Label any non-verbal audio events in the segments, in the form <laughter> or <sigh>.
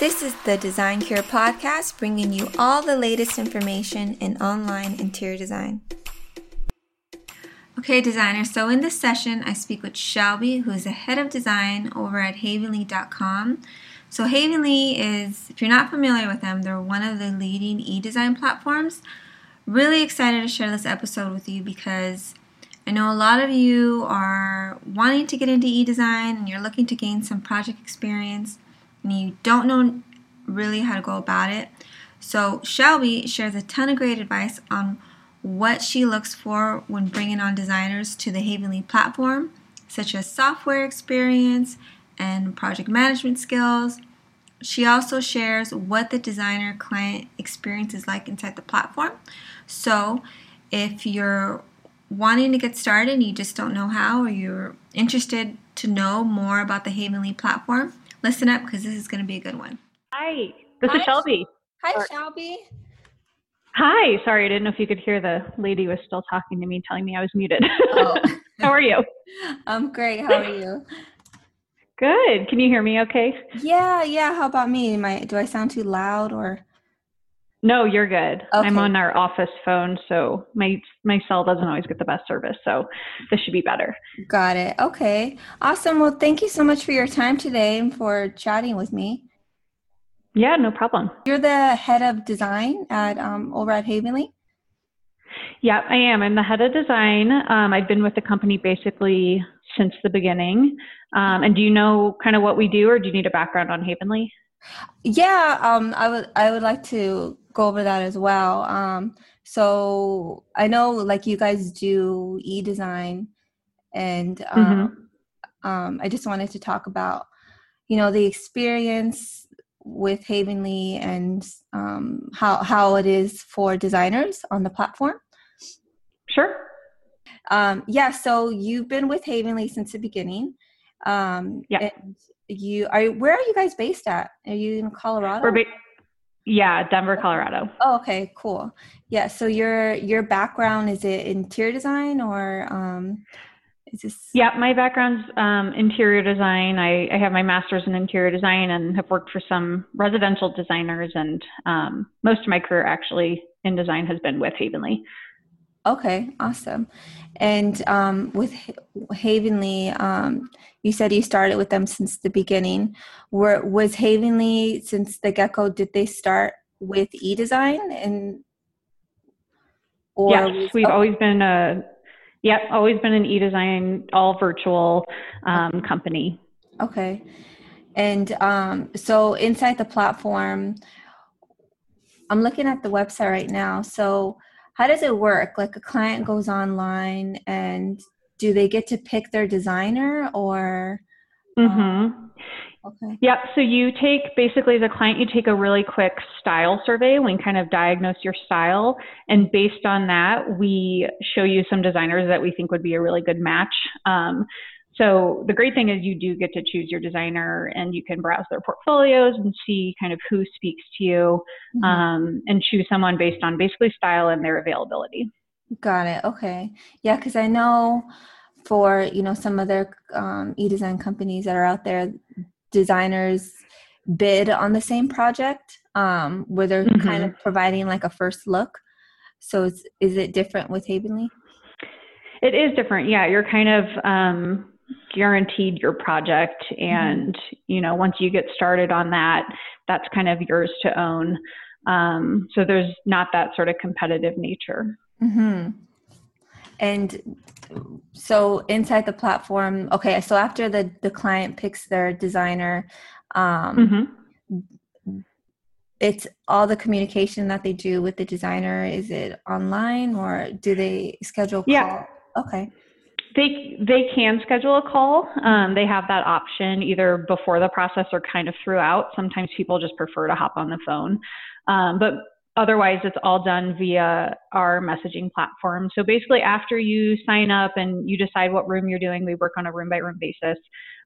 This is the Design Cure podcast, bringing you all the latest information in online interior design. Okay, designers, so in this session, I speak with Shelby, who is the head of design over at Havenly.com. So, Havenly is, if you're not familiar with them, they're one of the leading e design platforms. Really excited to share this episode with you because I know a lot of you are wanting to get into e design and you're looking to gain some project experience and you don't know really how to go about it. So, Shelby shares a ton of great advice on what she looks for when bringing on designers to the Havenly platform, such as software experience and project management skills. She also shares what the designer client experience is like inside the platform. So, if you're wanting to get started and you just don't know how, or you're interested to know more about the Havenly platform, listen up because this is going to be a good one. Hi, this Hi. is Shelby. Hi, Shelby. Hi, sorry, I didn't know if you could hear the lady was still talking to me, telling me I was muted. Oh. <laughs> How are you? I'm great. How are you? Good. Can you hear me okay? Yeah, yeah. How about me? Am I, do I sound too loud or? No, you're good. I'm on our office phone, so my my cell doesn't always get the best service, so this should be better. Got it. Okay. Awesome. Well, thank you so much for your time today and for chatting with me. Yeah, no problem. You're the head of design at um, over at Havenly. Yeah, I am. I'm the head of design. Um, I've been with the company basically since the beginning. Um, and do you know kind of what we do, or do you need a background on Havenly? Yeah, um, I would I would like to go over that as well. Um, so I know like you guys do e-design, and um, um, I just wanted to talk about you know the experience with Havenly and um, how how it is for designers on the platform. Sure. Um, yeah, so you've been with Havenly since the beginning. Um, Yeah. And you are where are you guys based at? Are you in Colorado? We're ba- yeah, Denver, Colorado. Oh, okay, cool. Yeah, so your your background is it interior design or um is this Yeah, my background's um, interior design. I, I have my master's in interior design and have worked for some residential designers, and um, most of my career actually in design has been with Havenly. Okay, awesome. And um with Ha- Havenly, um you said you started with them since the beginning. Were was Havenly since the get-go did they start with e-design and or yes, was- we've oh, always been a yeah, always been an e-design, all virtual um, company. Okay. And um, so inside the platform, I'm looking at the website right now. So how does it work? Like a client goes online and do they get to pick their designer or hmm okay. Yep. So you take basically as a client, you take a really quick style survey. We kind of diagnose your style, and based on that, we show you some designers that we think would be a really good match. Um, so the great thing is you do get to choose your designer, and you can browse their portfolios and see kind of who speaks to you, Mhm. um, and choose someone based on basically style and their availability. Got it. Okay. Yeah, because I know for you know some other um, e-design companies that are out there, designers bid on the same project um, where they're kind of providing like a first look. So is is it different with Havenly? It is different. Yeah, you're kind of um, guaranteed your project, and you know once you get started on that, that's kind of yours to own. Um, so there's not that sort of competitive nature. Mm-hmm. And so inside the platform, okay. So after the the client picks their designer, um, hmm it's all the communication that they do with the designer. Is it online or do they schedule? Yeah. call? Okay. They they can schedule a call. Um, they have that option either before the process or kind of throughout. Sometimes people just prefer to hop on the phone, um, but otherwise it's all done via our messaging platform. So basically, after you sign up and you decide what room you're doing, we work on a room by room basis.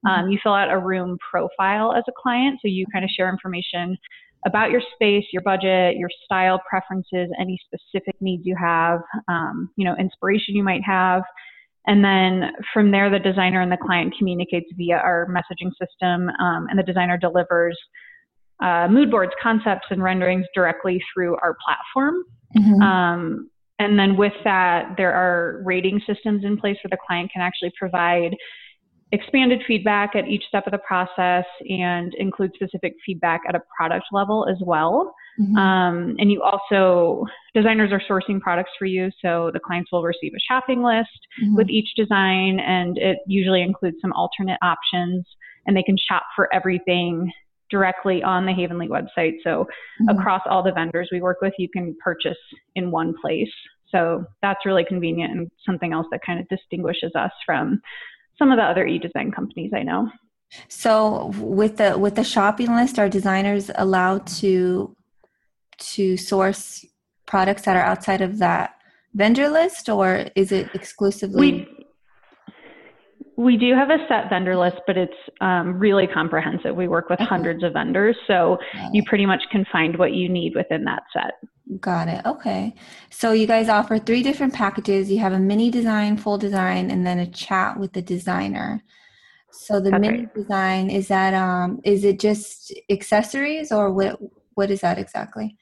Um, you fill out a room profile as a client, so you kind of share information about your space, your budget, your style preferences, any specific needs you have, um, you know, inspiration you might have. And then from there, the designer and the client communicates via our messaging system, um, and the designer delivers uh, mood boards, concepts, and renderings directly through our platform. Mm-hmm. Um, and then with that, there are rating systems in place where the client can actually provide expanded feedback at each step of the process and include specific feedback at a product level as well. Mm-hmm. Um, and you also, designers are sourcing products for you, so the clients will receive a shopping list mm-hmm. with each design, and it usually includes some alternate options, and they can shop for everything directly on the Havenly website. So mm-hmm. across all the vendors we work with, you can purchase in one place. So that's really convenient and something else that kind of distinguishes us from some of the other e-design companies I know. So with the with the shopping list, are designers allowed to to source products that are outside of that vendor list, or is it exclusively? We, we do have a set vendor list, but it's um, really comprehensive. We work with okay. hundreds of vendors, so you pretty much can find what you need within that set. Got it. Okay. So you guys offer three different packages. You have a mini design, full design, and then a chat with the designer. So the That's mini right. design is that um is it just accessories or what what is that exactly?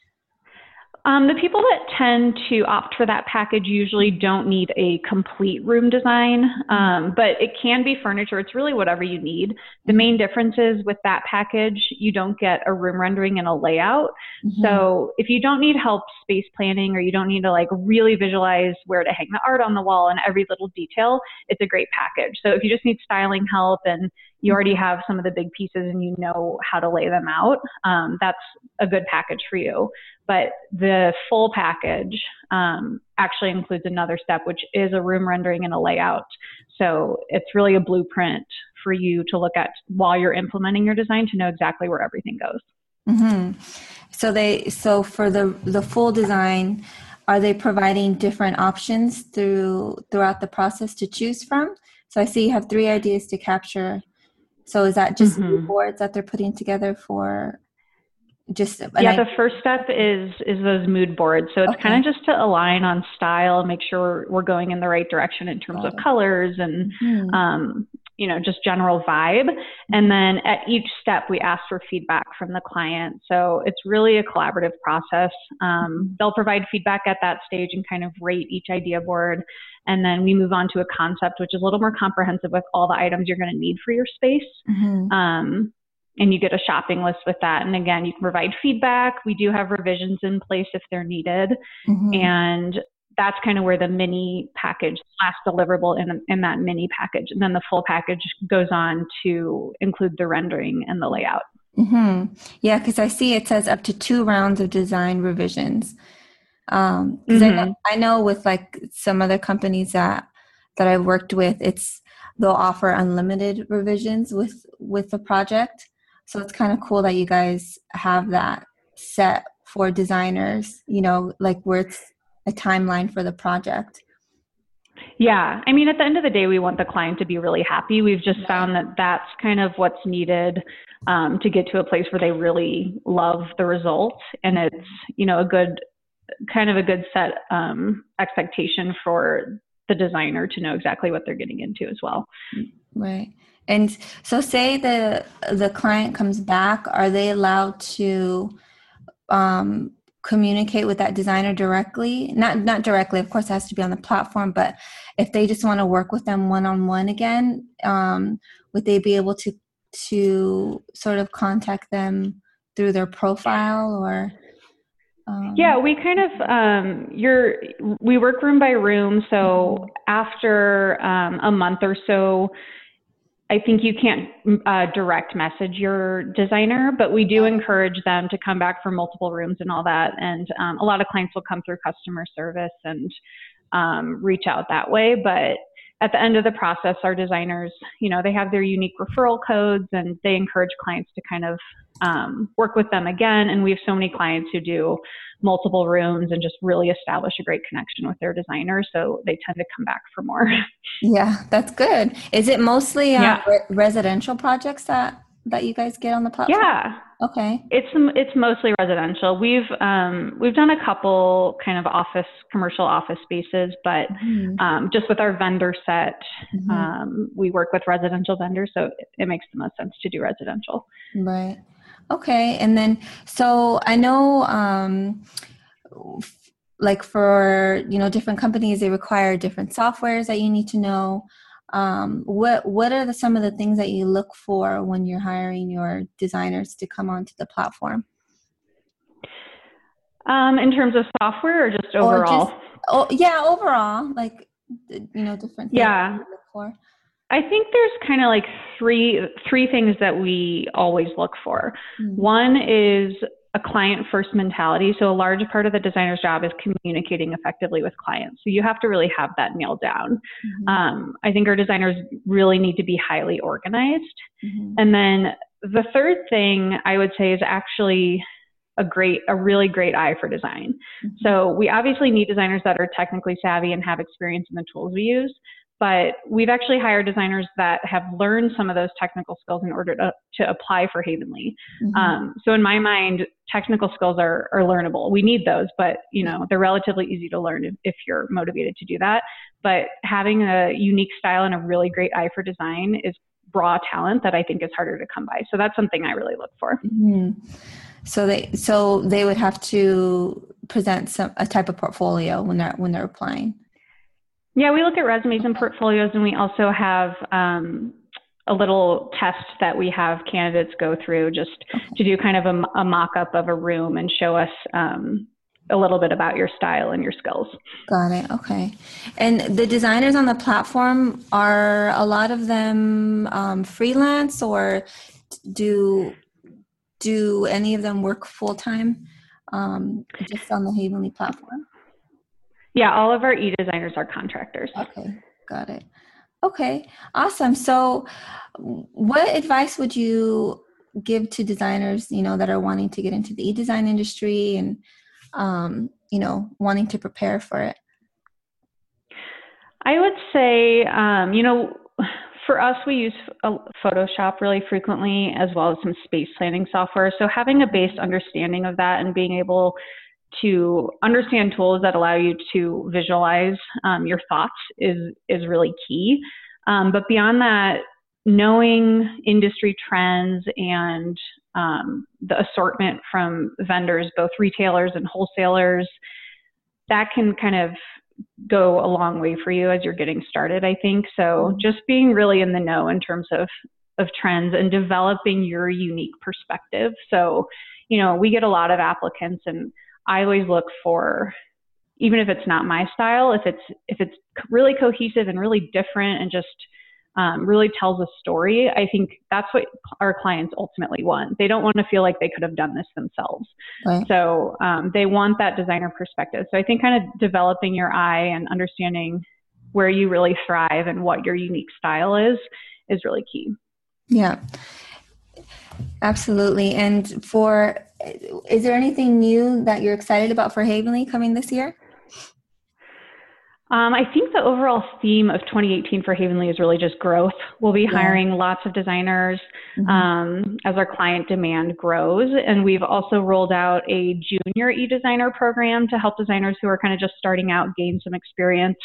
Um, the people that tend to opt for that package usually don't need a complete room design, um, but it can be furniture. It's really whatever you need. The main difference is with that package, you don't get a room rendering and a layout. Mm-hmm. So if you don't need help space planning or you don't need to like really visualize where to hang the art on the wall and every little detail, it's a great package. So if you just need styling help and you already have some of the big pieces and you know how to lay them out, um, that's a good package for you. But the full package um, actually includes another step, which is a room rendering and a layout. So it's really a blueprint for you to look at while you're implementing your design to know exactly where everything goes. Mm-hmm. So they so for the the full design, are they providing different options through throughout the process to choose from? So I see you have three ideas to capture so is that just mm-hmm. boards that they're putting together for just yeah the first step is is those mood boards so it's okay. kind of just to align on style make sure we're going in the right direction in terms of colors and mm-hmm. um, you know just general vibe and then at each step we ask for feedback from the client so it's really a collaborative process um, mm-hmm. they'll provide feedback at that stage and kind of rate each idea board and then we move on to a concept, which is a little more comprehensive with all the items you're going to need for your space. Mm-hmm. Um, and you get a shopping list with that. And again, you can provide feedback. We do have revisions in place if they're needed. Mm-hmm. And that's kind of where the mini package, last deliverable in, in that mini package. And then the full package goes on to include the rendering and the layout. Mm-hmm. Yeah, because I see it says up to two rounds of design revisions um mm-hmm. I, know, I know with like some other companies that that i've worked with it's they'll offer unlimited revisions with with the project so it's kind of cool that you guys have that set for designers you know like where it's a timeline for the project yeah i mean at the end of the day we want the client to be really happy we've just found that that's kind of what's needed um, to get to a place where they really love the result and it's you know a good kind of a good set um, expectation for the designer to know exactly what they're getting into as well. Right. And so say the the client comes back, are they allowed to um, communicate with that designer directly? Not not directly, of course it has to be on the platform, but if they just want to work with them one on one again, um, would they be able to to sort of contact them through their profile or um, yeah, we kind of um, you're we work room by room. So after um, a month or so, I think you can't uh, direct message your designer, but we do encourage them to come back for multiple rooms and all that. And um, a lot of clients will come through customer service and um, reach out that way. But at the end of the process, our designers, you know, they have their unique referral codes and they encourage clients to kind of um, work with them again. And we have so many clients who do multiple rooms and just really establish a great connection with their designer. So they tend to come back for more. <laughs> Yeah, that's good. Is it mostly uh, yeah. re- residential projects that that you guys get on the platform? Yeah. Okay. It's it's mostly residential. We've um, we've done a couple kind of office commercial office spaces, but mm-hmm. um, just with our vendor set, mm-hmm. um, we work with residential vendors, so it, it, makes the most sense to do residential. Right. Okay, and then so I know, um, like for you know different companies, they require different softwares that you need to know. Um, what what are the, some of the things that you look for when you're hiring your designers to come onto the platform? Um, in terms of software or just overall? Or just, oh, yeah, overall, like you know, different. yeah. For, I think there's kind of like three three things that we always look for. Mm-hmm. One is a client first mentality. So a large part of the designer's job is communicating effectively with clients. So you have to really have that nailed down. Mm-hmm. Um, I think our designers really need to be highly organized. Mm-hmm. And then the third thing I would say is actually a great, a really great eye for design. Mm-hmm. So we obviously need designers that are technically savvy and have experience in the tools we use. But we've actually hired designers that have learned some of those technical skills in order to, to apply for Havenly. Mm-hmm. Um, so in my mind, technical skills are, are learnable. We need those, but you know they're relatively easy to learn if, if you're motivated to do that. But having a unique style and a really great eye for design is raw talent that I think is harder to come by. So that's something I really look for. Mm-hmm. So they so they would have to present some a type of portfolio when they're when they're applying. Yeah, we look at resumes and portfolios, and we also have um, a little test that we have candidates go through just to do kind of a, a mock up of a room and show us um, a little bit about your style and your skills. Got it. Okay. And the designers on the platform are a lot of them um, freelance or do do any of them work full time um, just on the Havenly platform? Yeah, all of our e-designers are contractors. Okay, got it. Okay, awesome. So, what advice would you give to designers, you know, that are wanting to get into the e-design industry and, um, you know, wanting to prepare for it? I would say, um, you know, for us, we use Photoshop really frequently, as well as some space planning software. So having a base understanding of that and being able to understand tools that allow you to visualize um, your thoughts is is really key. Um, but beyond that, knowing industry trends and um, the assortment from vendors, both retailers and wholesalers, that can kind of go a long way for you as you're getting started, I think. So just being really in the know in terms of of trends and developing your unique perspective. So, you know, we get a lot of applicants and I always look for even if it's not my style, if it's if it's really cohesive and really different and just um, really tells a story, I think that's what our clients ultimately want. They don't want to feel like they could have done this themselves. Right. So um, they want that designer perspective. So I think kind of developing your eye and understanding where you really thrive and what your unique style is is really key. Yeah. Absolutely. And for, is there anything new that you're excited about for Havenly coming this year? Um, I think the overall theme of 2018 for Havenly is really just growth. We'll be yeah. hiring lots of designers mm-hmm. um, as our client demand grows. And we've also rolled out a junior e designer program to help designers who are kind of just starting out gain some experience.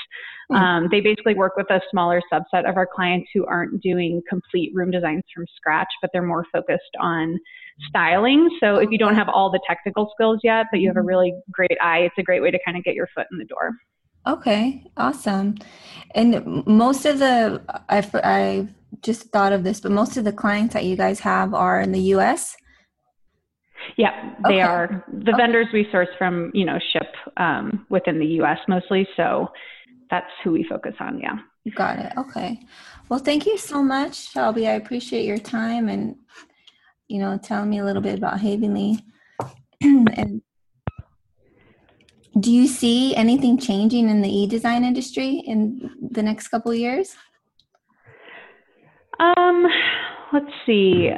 Mm-hmm. Um, they basically work with a smaller subset of our clients who aren't doing complete room designs from scratch, but they're more focused on styling. So if you don't have all the technical skills yet, but you have a mm-hmm. really great eye, it's a great way to kind of get your foot in the door. Okay, awesome. And most of the, I, I just thought of this, but most of the clients that you guys have are in the US? Yeah, they okay. are. The okay. vendors we source from, you know, ship um, within the US mostly. So that's who we focus on. Yeah. Got it. Okay. Well, thank you so much, Shelby. I appreciate your time and, you know, telling me a little bit about Havenly <clears throat> and do you see anything changing in the e-design industry in the next couple years? Um, let's see.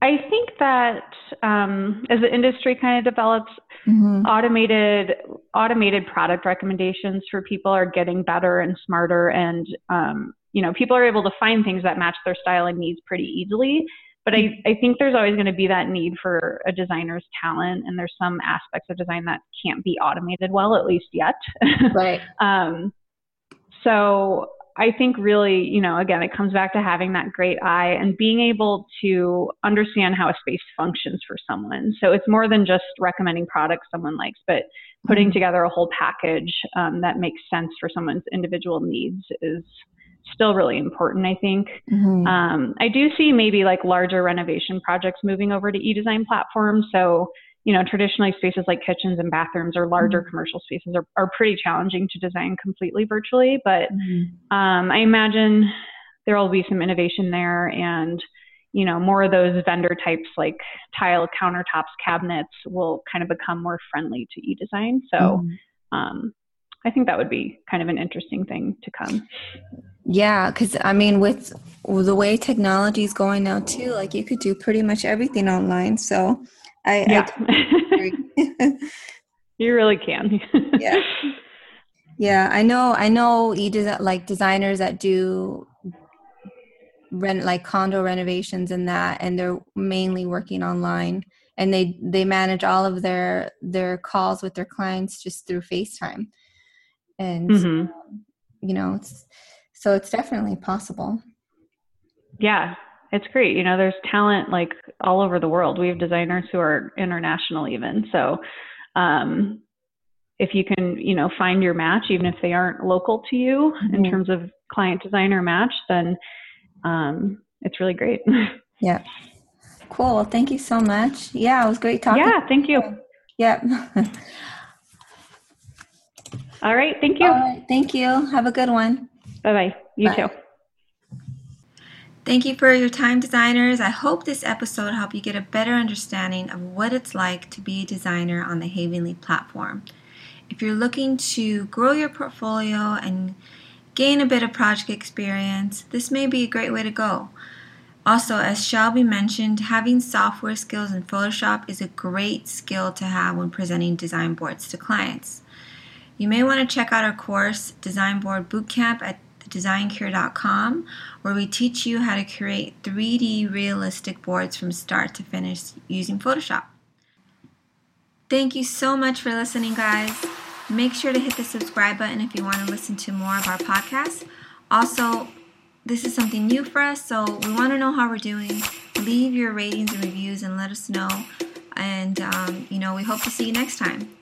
I think that um, as the industry kind of develops, mm-hmm. automated automated product recommendations for people are getting better and smarter, and um, you know people are able to find things that match their style and needs pretty easily. But I. I think there's always going to be that need for a designer's talent, and there's some aspects of design that can't be automated well, at least yet. <laughs> Right. um, so I think really, you know, again, it comes back to having that great eye and being able to understand how a space functions for someone. So it's more than just recommending products someone likes, but putting mm-hmm. together a whole package um, that makes sense for someone's individual needs is still really important, I think. Mm-hmm. Um, I do see maybe like larger renovation projects moving over to e-design platforms. So you know, traditionally spaces like kitchens and bathrooms or larger mm-hmm. commercial spaces are, are pretty challenging to design completely virtually. But mm-hmm. um, I imagine there will be some innovation there and, you know, more of those vendor types like tile countertops, cabinets will kind of become more friendly to e-design. So mm-hmm. um, I think that would be kind of an interesting thing to come. Yeah, because I mean, with the way technology is going now too, like you could do pretty much everything online. So I, yeah. I <laughs> <laughs> you really can. <laughs> yeah. Yeah, I know. I know. You do that, like designers that do rent like condo renovations and that, and they're mainly working online, and they they manage all of their their calls with their clients just through FaceTime, and mm-hmm. you know, it's, so it's definitely possible. Yeah, it's great. You know, there's talent like all over the world. We have designers who are international even. So, um, if you can, you know, find your match, even if they aren't local to you mm-hmm. in terms of client designer match, then um, it's really great. <laughs> yeah. Cool. Well, thank you so much. Yeah, it was great talking. Yeah, thank you. Yep. <laughs> All right. Thank you. All right. Thank you. Have a good one. Bye bye. You Bye. too. Thank you for your time, designers. I hope this episode helped you get a better understanding of what it's like to be a designer on the Havenly platform. If you're looking to grow your portfolio and gain a bit of project experience, this may be a great way to go. Also, as Shelby mentioned, having software skills in Photoshop is a great skill to have when presenting design boards to clients. You may want to check out our course, Design Board Bootcamp, at designcure.com, where we teach you how to create 3D realistic boards from start to finish using Photoshop. Thank you so much for listening, guys. Make sure to hit the subscribe button if you want to listen to more of our podcasts. Also, this is something new for us, so we want to know how we're doing. Leave your ratings and reviews and let us know. And, um, you know, we hope to see you next time.